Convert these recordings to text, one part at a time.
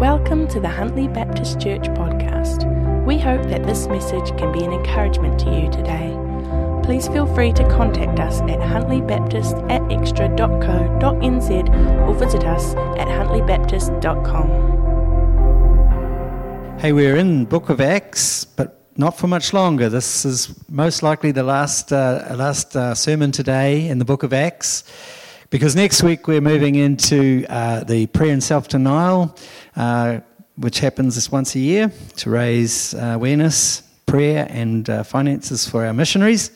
Welcome to the Huntly Baptist Church podcast. We hope that this message can be an encouragement to you today. Please feel free to contact us at huntlybaptist at xtra.co.nz or visit us at huntlybaptist.com. Hey, we're in Book of Acts, but not for much longer. This is most likely the last, uh, last uh, sermon today in the Book of Acts. Because next week we're moving into uh, the prayer and self denial, uh, which happens this once a year to raise uh, awareness, prayer, and uh, finances for our missionaries.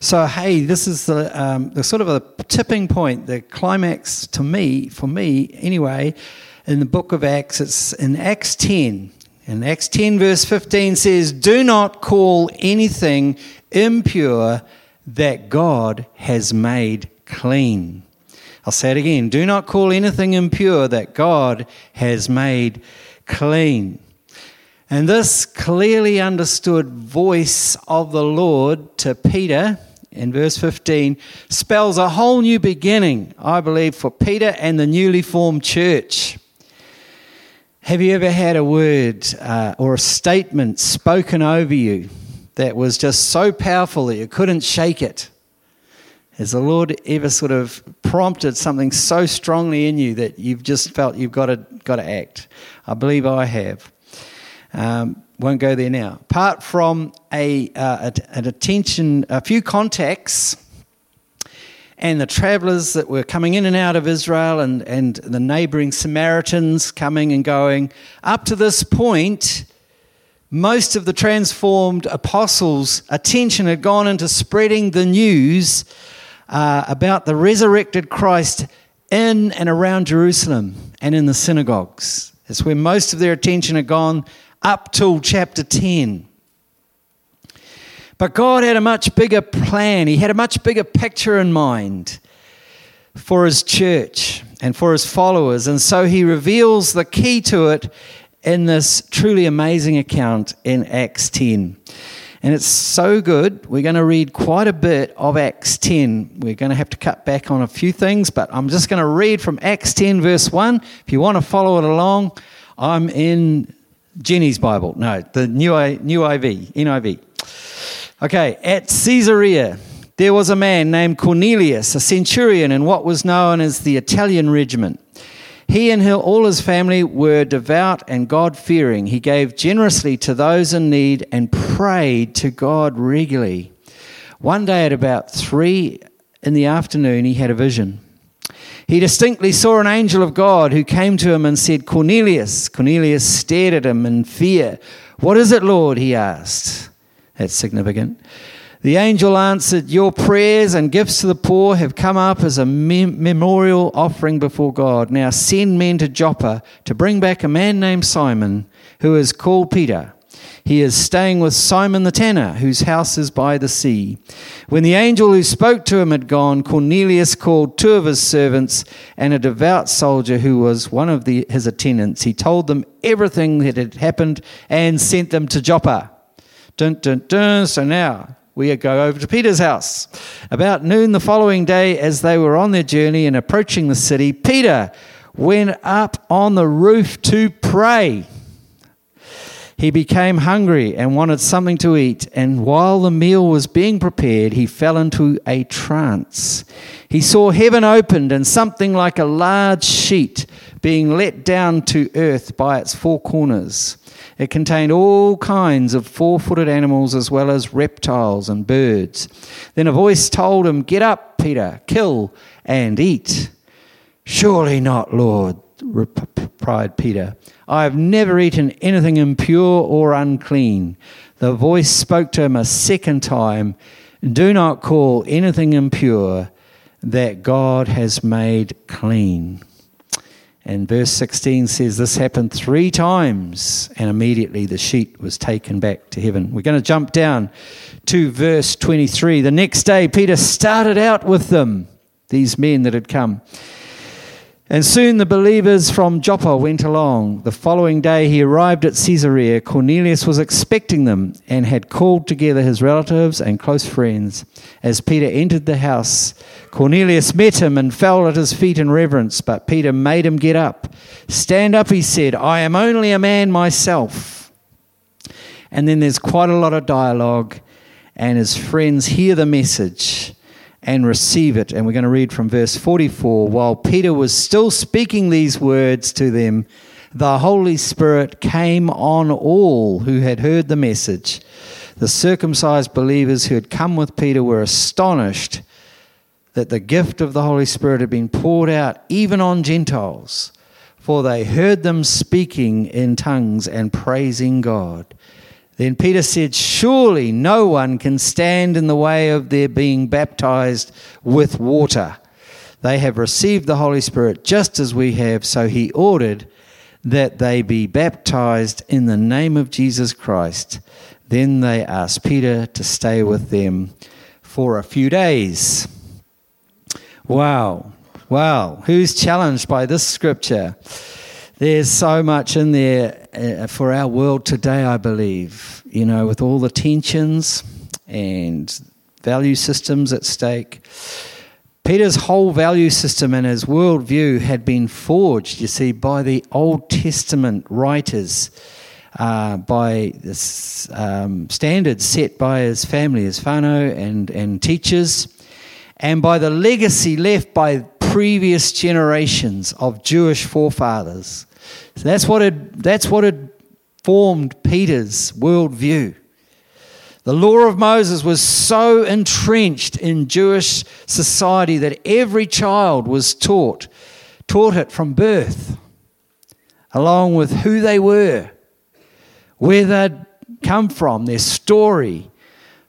So, hey, this is the, um, the sort of a tipping point, the climax to me, for me anyway, in the book of Acts. It's in Acts 10. And Acts 10, verse 15 says, Do not call anything impure that God has made clean. I'll say it again. Do not call anything impure that God has made clean. And this clearly understood voice of the Lord to Peter in verse 15 spells a whole new beginning, I believe, for Peter and the newly formed church. Have you ever had a word uh, or a statement spoken over you that was just so powerful that you couldn't shake it? Has the Lord ever sort of prompted something so strongly in you that you've just felt you've got to, got to act? I believe I have. Um, won't go there now. Apart from a, uh, an attention, a few contacts, and the travelers that were coming in and out of Israel, and, and the neighboring Samaritans coming and going, up to this point, most of the transformed apostles' attention had gone into spreading the news uh, about the resurrected Christ in and around Jerusalem and in the synagogues. It's where most of their attention had gone up till chapter 10. But God had a much bigger plan. He had a much bigger picture in mind for His church and for His followers. And so He reveals the key to it in this truly amazing account in Acts 10. And it's so good. We're going to read quite a bit of Acts 10. We're going to have to cut back on a few things, but I'm just going to read from Acts 10, verse 1. If you want to follow it along, I'm in Jenny's Bible. No, the new, new IV, NIV. Okay, at Caesarea, there was a man named Cornelius, a centurion in what was known as the Italian regiment. He and all his family were devout and God fearing. He gave generously to those in need and prayed to God regularly. One day at about three in the afternoon, he had a vision. He distinctly saw an angel of God who came to him and said, Cornelius. Cornelius stared at him in fear. What is it, Lord? he asked. That's significant. The angel answered, Your prayers and gifts to the poor have come up as a mem- memorial offering before God. Now send men to Joppa to bring back a man named Simon, who is called Peter. He is staying with Simon the tanner, whose house is by the sea. When the angel who spoke to him had gone, Cornelius called two of his servants and a devout soldier who was one of the, his attendants. He told them everything that had happened and sent them to Joppa. Dun, dun, dun. So now, we go over to Peter's house. About noon the following day, as they were on their journey and approaching the city, Peter went up on the roof to pray. He became hungry and wanted something to eat, and while the meal was being prepared, he fell into a trance. He saw heaven opened and something like a large sheet being let down to earth by its four corners. It contained all kinds of four footed animals as well as reptiles and birds. Then a voice told him, Get up, Peter, kill and eat. Surely not, Lord, replied Peter. I have never eaten anything impure or unclean. The voice spoke to him a second time Do not call anything impure that God has made clean. And verse 16 says this happened three times, and immediately the sheet was taken back to heaven. We're going to jump down to verse 23. The next day, Peter started out with them, these men that had come. And soon the believers from Joppa went along. The following day he arrived at Caesarea. Cornelius was expecting them and had called together his relatives and close friends. As Peter entered the house, Cornelius met him and fell at his feet in reverence, but Peter made him get up. Stand up, he said. I am only a man myself. And then there's quite a lot of dialogue, and his friends hear the message and receive it. And we're going to read from verse 44. While Peter was still speaking these words to them, the Holy Spirit came on all who had heard the message. The circumcised believers who had come with Peter were astonished that the gift of the Holy Spirit had been poured out even on Gentiles, for they heard them speaking in tongues and praising God. Then Peter said, Surely no one can stand in the way of their being baptized with water. They have received the Holy Spirit just as we have, so he ordered that they be baptized in the name of Jesus Christ. Then they asked Peter to stay with them for a few days. Wow, wow. Who's challenged by this scripture? There's so much in there uh, for our world today, I believe. You know, with all the tensions and value systems at stake. Peter's whole value system and his worldview had been forged, you see, by the Old Testament writers, uh, by the um, standards set by his family, his whānau and, and teachers, and by the legacy left by previous generations of Jewish forefathers. So that's what had, that's what had formed Peter's worldview. The law of Moses was so entrenched in Jewish society that every child was taught, taught it from birth, along with who they were, where they'd come from, their story,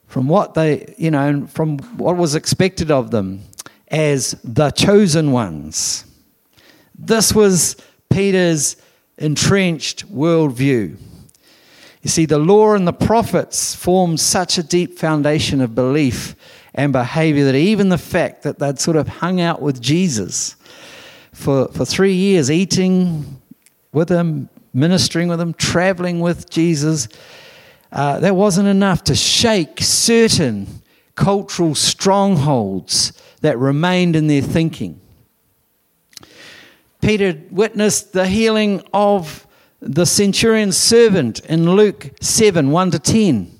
from what they, you know, from what was expected of them as the chosen ones. This was Peter's entrenched worldview. You see, the law and the prophets formed such a deep foundation of belief and behavior that even the fact that they'd sort of hung out with Jesus for, for three years, eating with him, ministering with him, traveling with Jesus, uh, that wasn't enough to shake certain cultural strongholds that remained in their thinking. Peter witnessed the healing of the centurion's servant in Luke 7 1 to 10.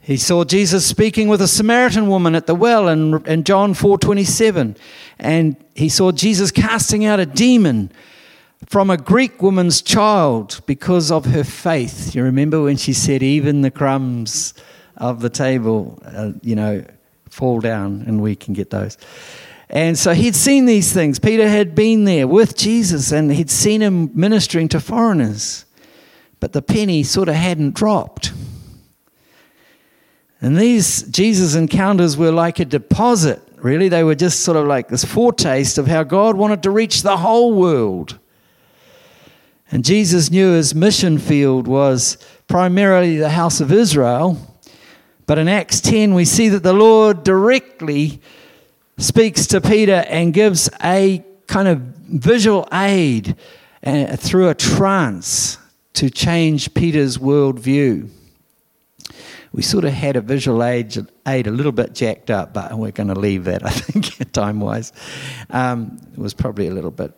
He saw Jesus speaking with a Samaritan woman at the well in, in John 4:27 and he saw Jesus casting out a demon from a Greek woman's child because of her faith. You remember when she said even the crumbs of the table uh, you know fall down and we can get those. And so he'd seen these things. Peter had been there with Jesus and he'd seen him ministering to foreigners. But the penny sort of hadn't dropped. And these Jesus encounters were like a deposit, really. They were just sort of like this foretaste of how God wanted to reach the whole world. And Jesus knew his mission field was primarily the house of Israel. But in Acts 10, we see that the Lord directly speaks to Peter and gives a kind of visual aid uh, through a trance to change Peter's worldview. We sort of had a visual aid, aid a little bit jacked up, but we're going to leave that, I think, time wise. Um, it was probably a little bit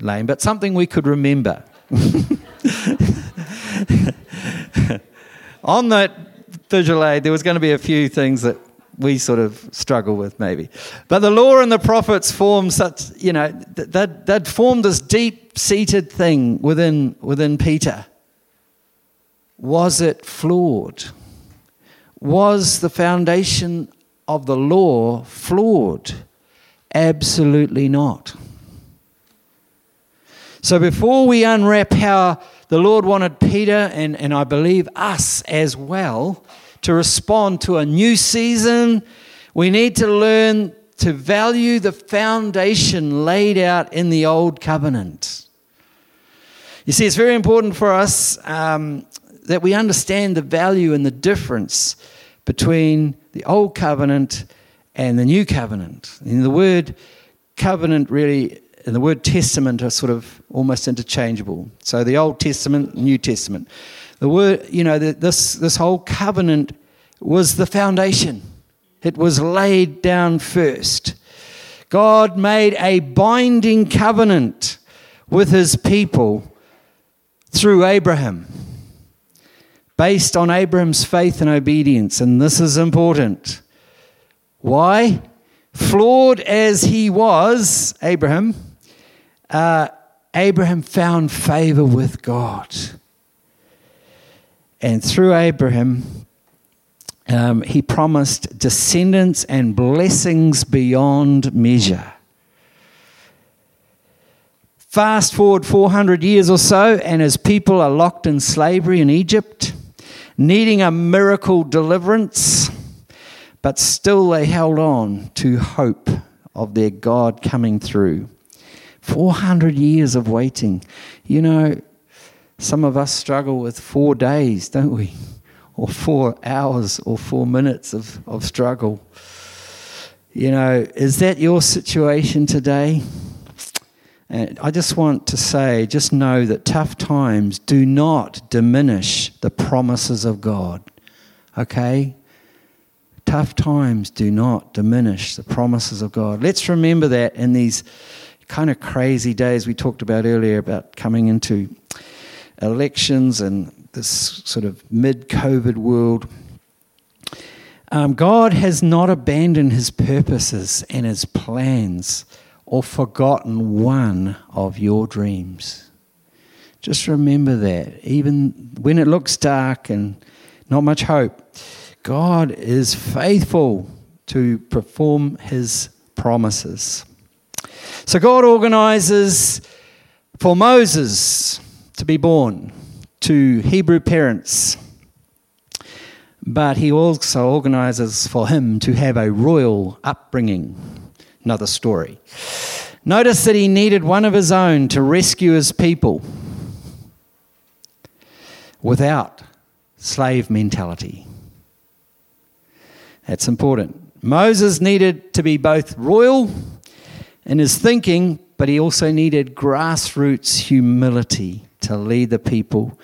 lame, but something we could remember. On that visual aid, there was going to be a few things that we sort of struggle with maybe. But the law and the prophets formed such, you know, that that formed this deep-seated thing within within Peter. Was it flawed? Was the foundation of the law flawed? Absolutely not. So before we unwrap how the Lord wanted Peter and, and I believe us as well to respond to a new season, we need to learn to value the foundation laid out in the old covenant. You see, it's very important for us um, that we understand the value and the difference between the old covenant and the new covenant. In the word covenant really and the word testament are sort of almost interchangeable. So the Old Testament, New Testament. The word, you know, the, this, this whole covenant was the foundation, it was laid down first. God made a binding covenant with his people through Abraham, based on Abraham's faith and obedience. And this is important. Why? Flawed as he was, Abraham, uh, Abraham found favor with God. And through Abraham, um, he promised descendants and blessings beyond measure. Fast forward 400 years or so, and his people are locked in slavery in Egypt, needing a miracle deliverance, but still they held on to hope of their God coming through. 400 years of waiting. You know, some of us struggle with four days, don't we? Or four hours or four minutes of, of struggle. You know, is that your situation today? And I just want to say, just know that tough times do not diminish the promises of God. Okay? Tough times do not diminish the promises of God. Let's remember that in these kind of crazy days we talked about earlier about coming into elections and this sort of mid COVID world. Um, God has not abandoned his purposes and his plans or forgotten one of your dreams. Just remember that. Even when it looks dark and not much hope, God is faithful to perform his promises. So God organizes for Moses to be born to Hebrew parents, but he also organizes for him to have a royal upbringing. Another story. Notice that he needed one of his own to rescue his people without slave mentality. That's important. Moses needed to be both royal in his thinking, but he also needed grassroots humility to lead the people.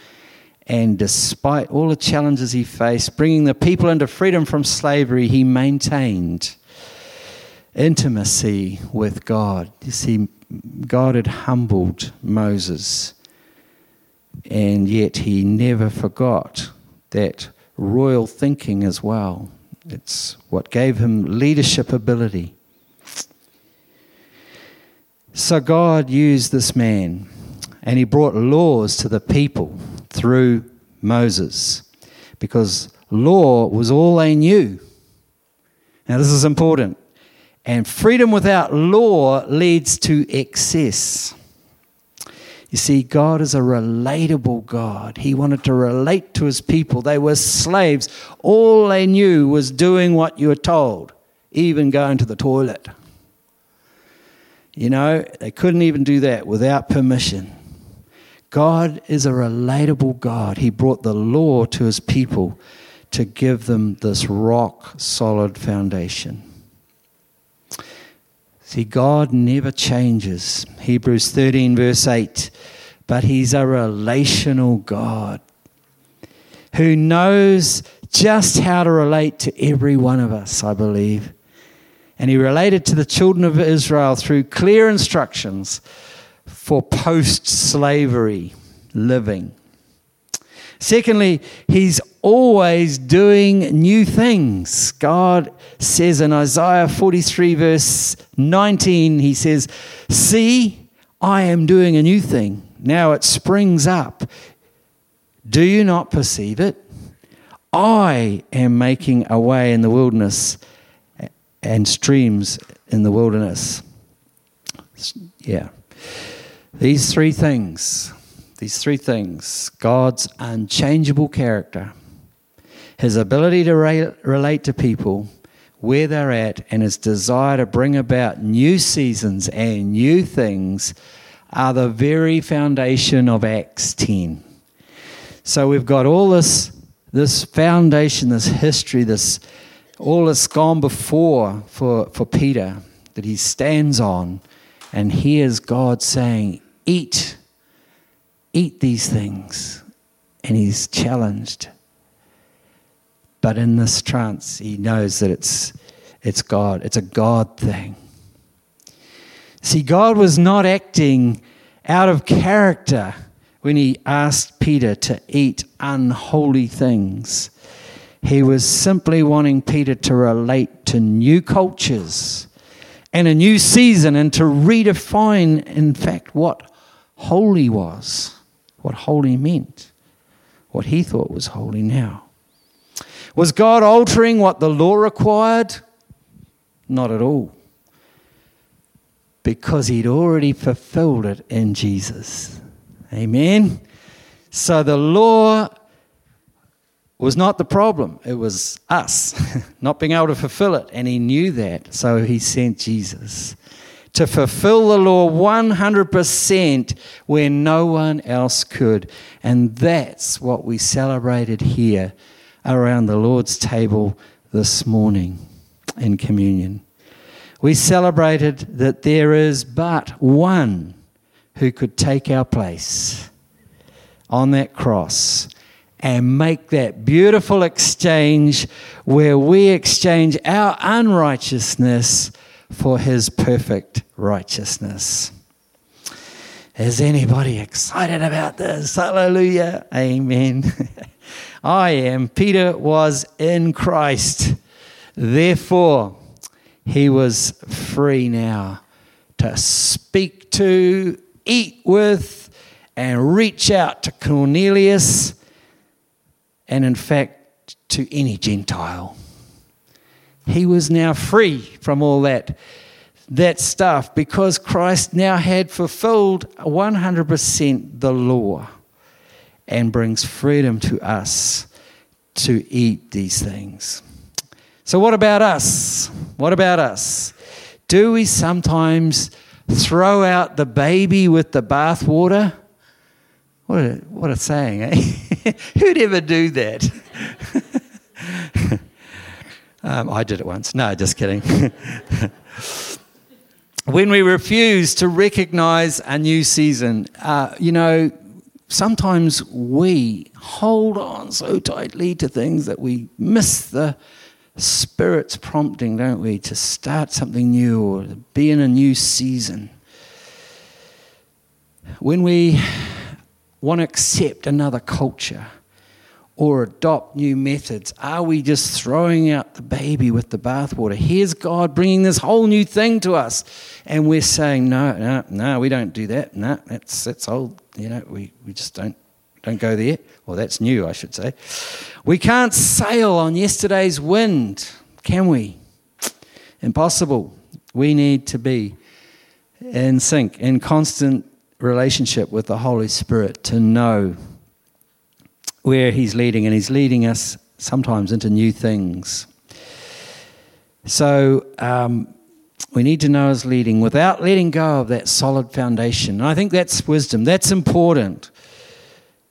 And despite all the challenges he faced, bringing the people into freedom from slavery, he maintained intimacy with God. You see, God had humbled Moses, and yet he never forgot that royal thinking as well. It's what gave him leadership ability. So God used this man and he brought laws to the people through Moses because law was all they knew. Now, this is important. And freedom without law leads to excess. You see, God is a relatable God. He wanted to relate to his people. They were slaves. All they knew was doing what you were told, even going to the toilet. You know, they couldn't even do that without permission. God is a relatable God. He brought the law to his people to give them this rock solid foundation. See, God never changes. Hebrews 13, verse 8. But he's a relational God who knows just how to relate to every one of us, I believe. And he related to the children of Israel through clear instructions for post slavery living. Secondly, he's always doing new things. God says in Isaiah 43, verse 19, he says, See, I am doing a new thing. Now it springs up. Do you not perceive it? I am making a way in the wilderness and streams in the wilderness. Yeah. These three things, these three things God's unchangeable character, his ability to re- relate to people where they're at, and his desire to bring about new seasons and new things are the very foundation of Acts 10. So we've got all this, this foundation, this history, this all that's gone before for, for Peter. that he stands on and hears God saying, Eat, eat these things. And he's challenged. But in this trance, he knows that it's, it's God, it's a God thing. See, God was not acting out of character when he asked Peter to eat unholy things. He was simply wanting Peter to relate to new cultures and a new season and to redefine, in fact, what holy was, what holy meant, what he thought was holy now. Was God altering what the law required? Not at all. Because he'd already fulfilled it in Jesus. Amen. So the law was not the problem, it was us not being able to fulfill it. And he knew that. So he sent Jesus to fulfill the law 100% where no one else could. And that's what we celebrated here around the Lord's table this morning in communion. We celebrated that there is but one who could take our place on that cross and make that beautiful exchange where we exchange our unrighteousness for his perfect righteousness. Is anybody excited about this? Hallelujah. Amen. I am. Peter was in Christ. Therefore, he was free now to speak to, eat with, and reach out to Cornelius and, in fact, to any Gentile. He was now free from all that, that stuff because Christ now had fulfilled 100% the law and brings freedom to us to eat these things. So, what about us? What about us? Do we sometimes throw out the baby with the bathwater? What a, what a saying, eh? Who'd ever do that? um, I did it once. No, just kidding. when we refuse to recognize a new season, uh, you know, sometimes we hold on so tightly to things that we miss the Spirit's prompting, don't we, to start something new or be in a new season. When we want to accept another culture or adopt new methods? Are we just throwing out the baby with the bathwater? Here's God bringing this whole new thing to us, and we're saying, no, no, no, we don't do that. No, that's, that's old. You know, we, we just don't, don't go there. Well, that's new, I should say. We can't sail on yesterday's wind, can we? Impossible. We need to be in sync, in constant relationship with the Holy Spirit to know where He's leading, and He's leading us sometimes into new things. So um, we need to know His leading without letting go of that solid foundation. And I think that's wisdom, that's important.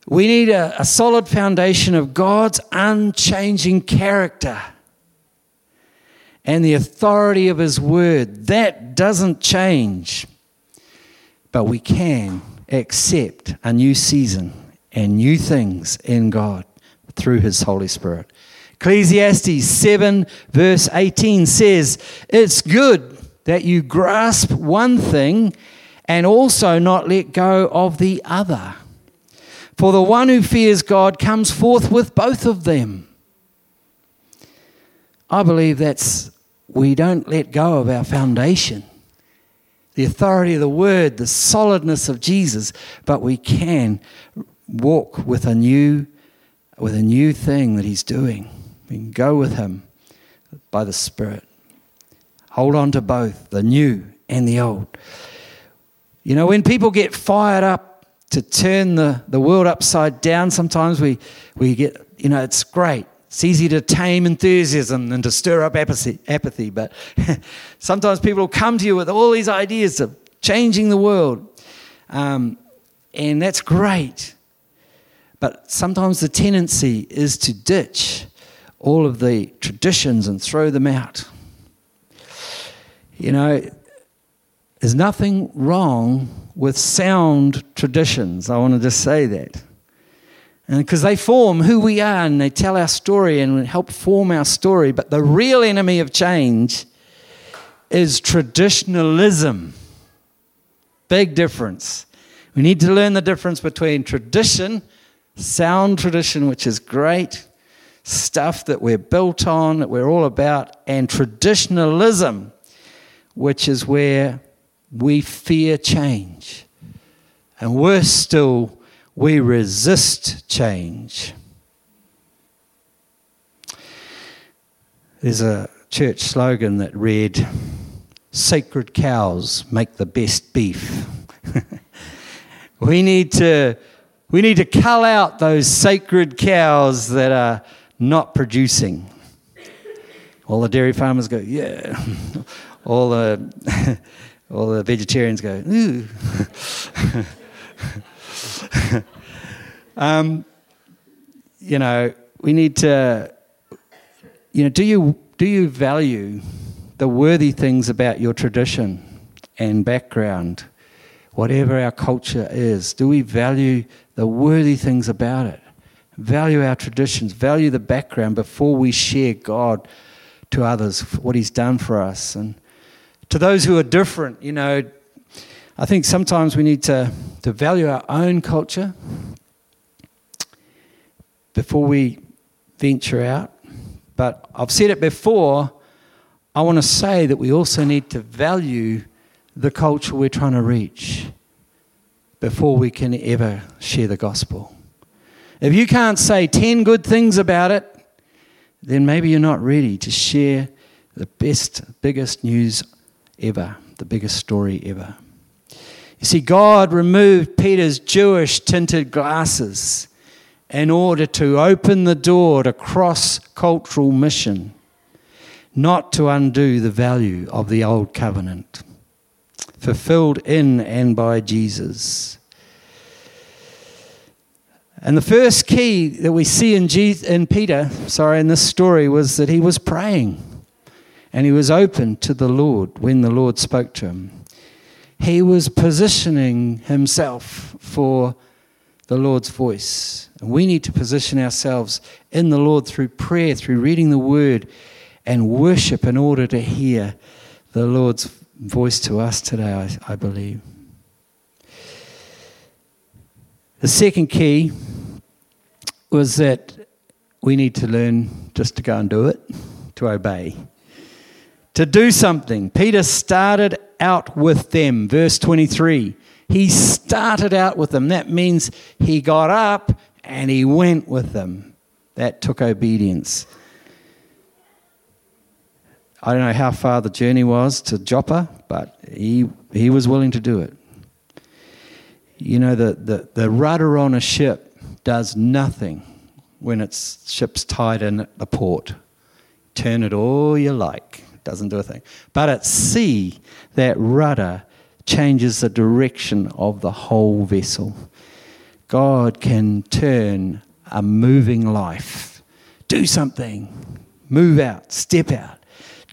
We need a, a solid foundation of God's unchanging character and the authority of His word. That doesn't change. But we can accept a new season and new things in God through His Holy Spirit. Ecclesiastes 7, verse 18 says, It's good that you grasp one thing and also not let go of the other. For the one who fears God comes forth with both of them. I believe that's we don't let go of our foundation the authority of the word, the solidness of Jesus, but we can walk with a new with a new thing that he's doing. We can go with him by the Spirit. Hold on to both, the new and the old. You know, when people get fired up to turn the, the world upside down, sometimes we, we get, you know, it's great. It's easy to tame enthusiasm and to stir up apathy, apathy but sometimes people will come to you with all these ideas of changing the world. Um, and that's great. But sometimes the tendency is to ditch all of the traditions and throw them out. You know, There's nothing wrong with sound traditions. I want to just say that. Because they form who we are and they tell our story and help form our story. But the real enemy of change is traditionalism. Big difference. We need to learn the difference between tradition, sound tradition, which is great, stuff that we're built on, that we're all about, and traditionalism, which is where we fear change. And worse still, we resist change. There's a church slogan that read, Sacred cows make the best beef. we, need to, we need to cull out those sacred cows that are not producing. All the dairy farmers go, yeah. All the all the vegetarians go, ooh. um, you know, we need to, you know, do you, do you value the worthy things about your tradition and background, whatever our culture is? Do we value the worthy things about it? Value our traditions, value the background before we share God to others, what He's done for us. And to those who are different, you know, I think sometimes we need to, to value our own culture before we venture out. But I've said it before, I want to say that we also need to value the culture we're trying to reach before we can ever share the gospel. If you can't say 10 good things about it, then maybe you're not ready to share the best, biggest news ever, the biggest story ever. You see, God removed Peter's Jewish tinted glasses in order to open the door to cross cultural mission, not to undo the value of the old covenant, fulfilled in and by Jesus. And the first key that we see in, Jesus, in Peter, sorry, in this story was that he was praying and he was open to the Lord when the Lord spoke to him. He was positioning himself for the Lord's voice. And we need to position ourselves in the Lord through prayer, through reading the word and worship in order to hear the Lord's voice to us today, I, I believe. The second key was that we need to learn just to go and do it, to obey to do something. Peter started out with them. Verse 23. He started out with them. That means he got up and he went with them. That took obedience. I don't know how far the journey was to Joppa, but he, he was willing to do it. You know, the, the, the rudder on a ship does nothing when its ship's tied in at the port. Turn it all you like doesn't do a thing. But at sea, that rudder changes the direction of the whole vessel. God can turn a moving life. Do something, move out, step out,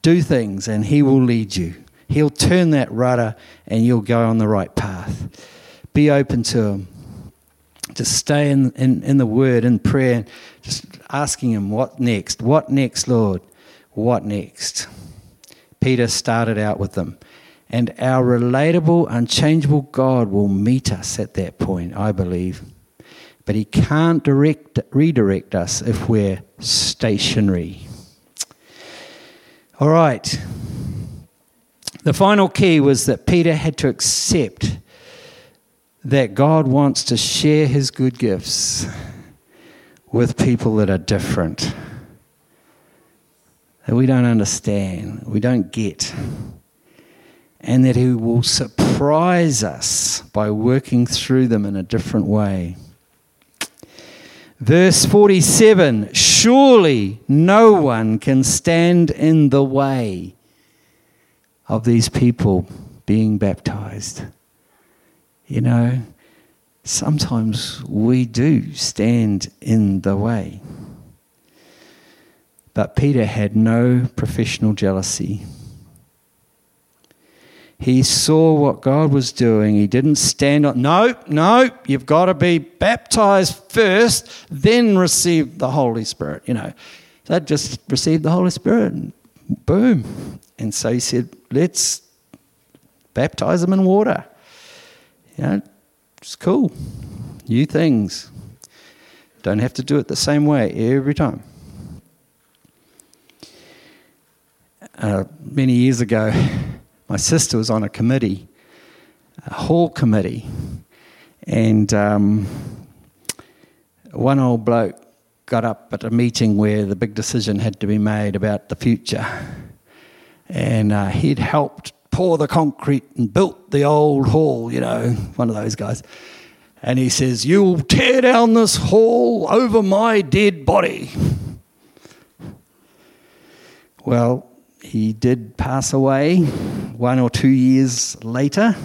do things, and He will lead you. He'll turn that rudder and you'll go on the right path. Be open to Him. Just stay in, in, in the Word, in prayer, just asking Him, What next? What next, Lord? What next? Peter started out with them. And our relatable, unchangeable God will meet us at that point, I believe. But He can't direct, redirect us if we're stationary. All right. The final key was that Peter had to accept that God wants to share His good gifts with people that are different that we don't understand, we don't get, and that He will surprise us by working through them in a different way. Verse 47 Surely no one can stand in the way of these people being baptized. You know, sometimes we do stand in the way. But Peter had no professional jealousy. He saw what God was doing. He didn't stand on, no, no, you've got to be baptized first, then receive the Holy Spirit. You know, they just received the Holy Spirit and boom. And so he said, let's baptize them in water. You know, it's cool. New things. Don't have to do it the same way every time. Uh, many years ago, my sister was on a committee, a hall committee, and um, one old bloke got up at a meeting where the big decision had to be made about the future. And uh, he'd helped pour the concrete and built the old hall, you know, one of those guys. And he says, You'll tear down this hall over my dead body. Well, he did pass away one or two years later,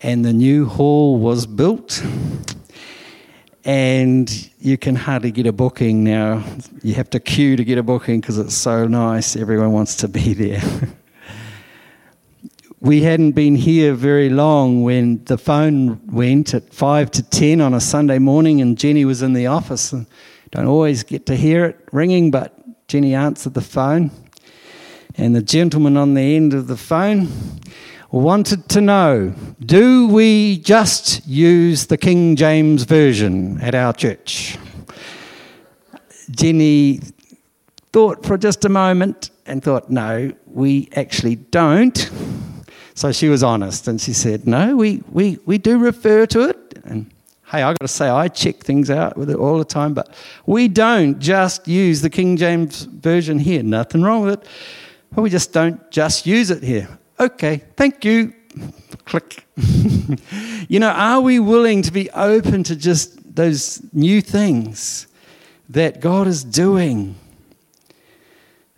and the new hall was built. And you can hardly get a booking now. You have to queue to get a booking because it's so nice. Everyone wants to be there. we hadn't been here very long when the phone went at 5 to 10 on a Sunday morning, and Jenny was in the office. And don't always get to hear it ringing, but Jenny answered the phone. And the gentleman on the end of the phone wanted to know do we just use the King James Version at our church? Jenny thought for just a moment and thought, no, we actually don't. So she was honest and she said, no, we, we, we do refer to it. And hey, I've got to say, I check things out with it all the time, but we don't just use the King James Version here. Nothing wrong with it. But we just don't just use it here. Okay, thank you. Click. you know, are we willing to be open to just those new things that God is doing?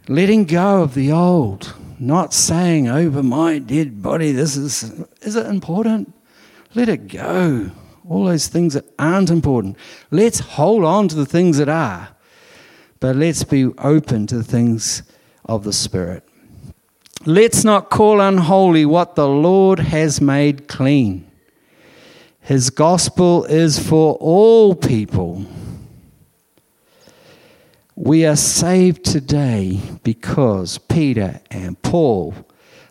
Letting go of the old, not saying oh, over my dead body, this is, is it important? Let it go. All those things that aren't important. Let's hold on to the things that are, but let's be open to the things of the Spirit. Let's not call unholy what the Lord has made clean. His gospel is for all people. We are saved today because Peter and Paul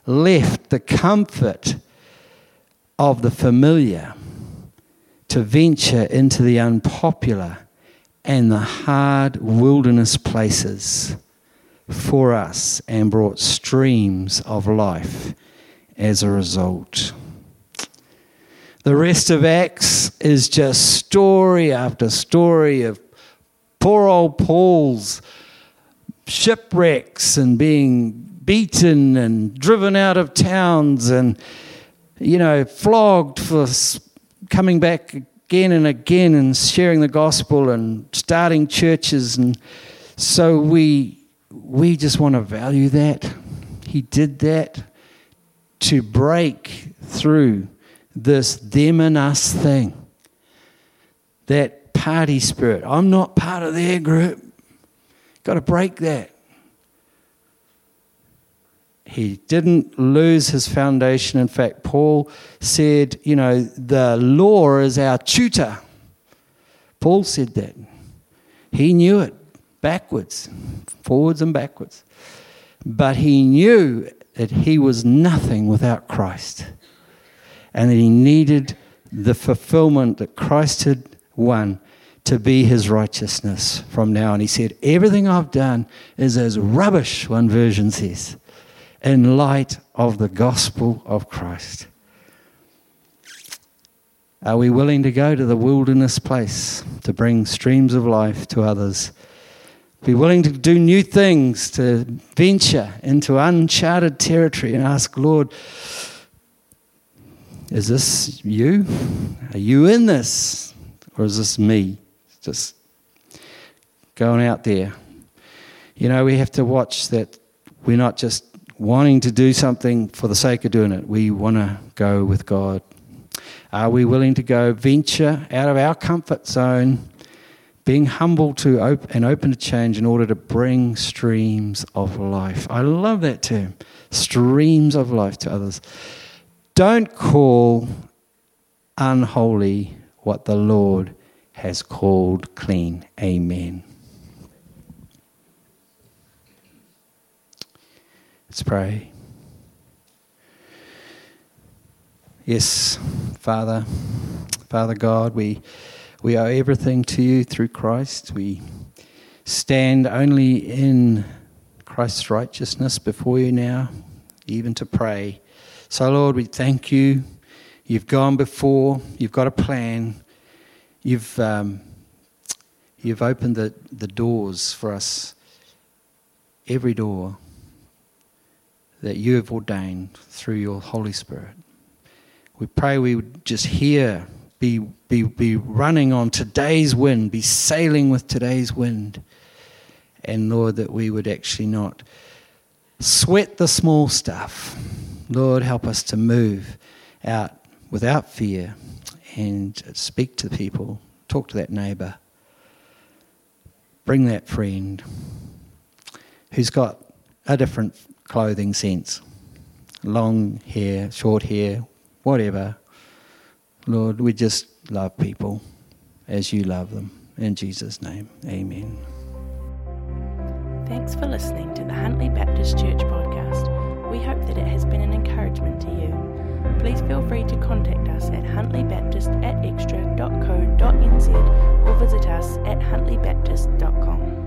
left the comfort of the familiar to venture into the unpopular and the hard wilderness places for us and brought streams of life as a result. The rest of Acts is just story after story of poor old Paul's shipwrecks and being beaten and driven out of towns and, you know, flogged for coming back again and again and sharing the gospel and starting churches. And so we we just want to value that. He did that to break through this them and us thing. That party spirit. I'm not part of their group. Got to break that. He didn't lose his foundation. In fact, Paul said, you know, the law is our tutor. Paul said that. He knew it backwards, forwards and backwards. But he knew that he was nothing without Christ and that he needed the fulfillment that Christ had won to be his righteousness from now on. He said, Everything I've done is as rubbish, one version says, in light of the gospel of Christ. Are we willing to go to the wilderness place to bring streams of life to others? Be willing to do new things, to venture into uncharted territory and ask, Lord, is this you? Are you in this? Or is this me? Just going out there. You know, we have to watch that we're not just wanting to do something for the sake of doing it. We want to go with God. Are we willing to go venture out of our comfort zone being humble to op- and open to change in order to bring streams of life. I love that term streams of life to others. Don't call unholy what the Lord has called clean. Amen. Let's pray. Yes, Father, Father God, we, we owe everything to you through Christ. We stand only in Christ's righteousness before you now, even to pray. So, Lord, we thank you. You've gone before, you've got a plan, you've, um, you've opened the, the doors for us, every door that you have ordained through your Holy Spirit. We pray we would just hear, be, be, be running on today's wind, be sailing with today's wind. And Lord, that we would actually not sweat the small stuff. Lord, help us to move out without fear and speak to the people, talk to that neighbour, bring that friend who's got a different clothing sense long hair, short hair, whatever. Lord, we just love people as you love them. In Jesus' name, amen. Thanks for listening to the Huntly Baptist Church podcast. We hope that it has been an encouragement to you. Please feel free to contact us at huntlybaptist at xtra.co.nz or visit us at huntlybaptist.com.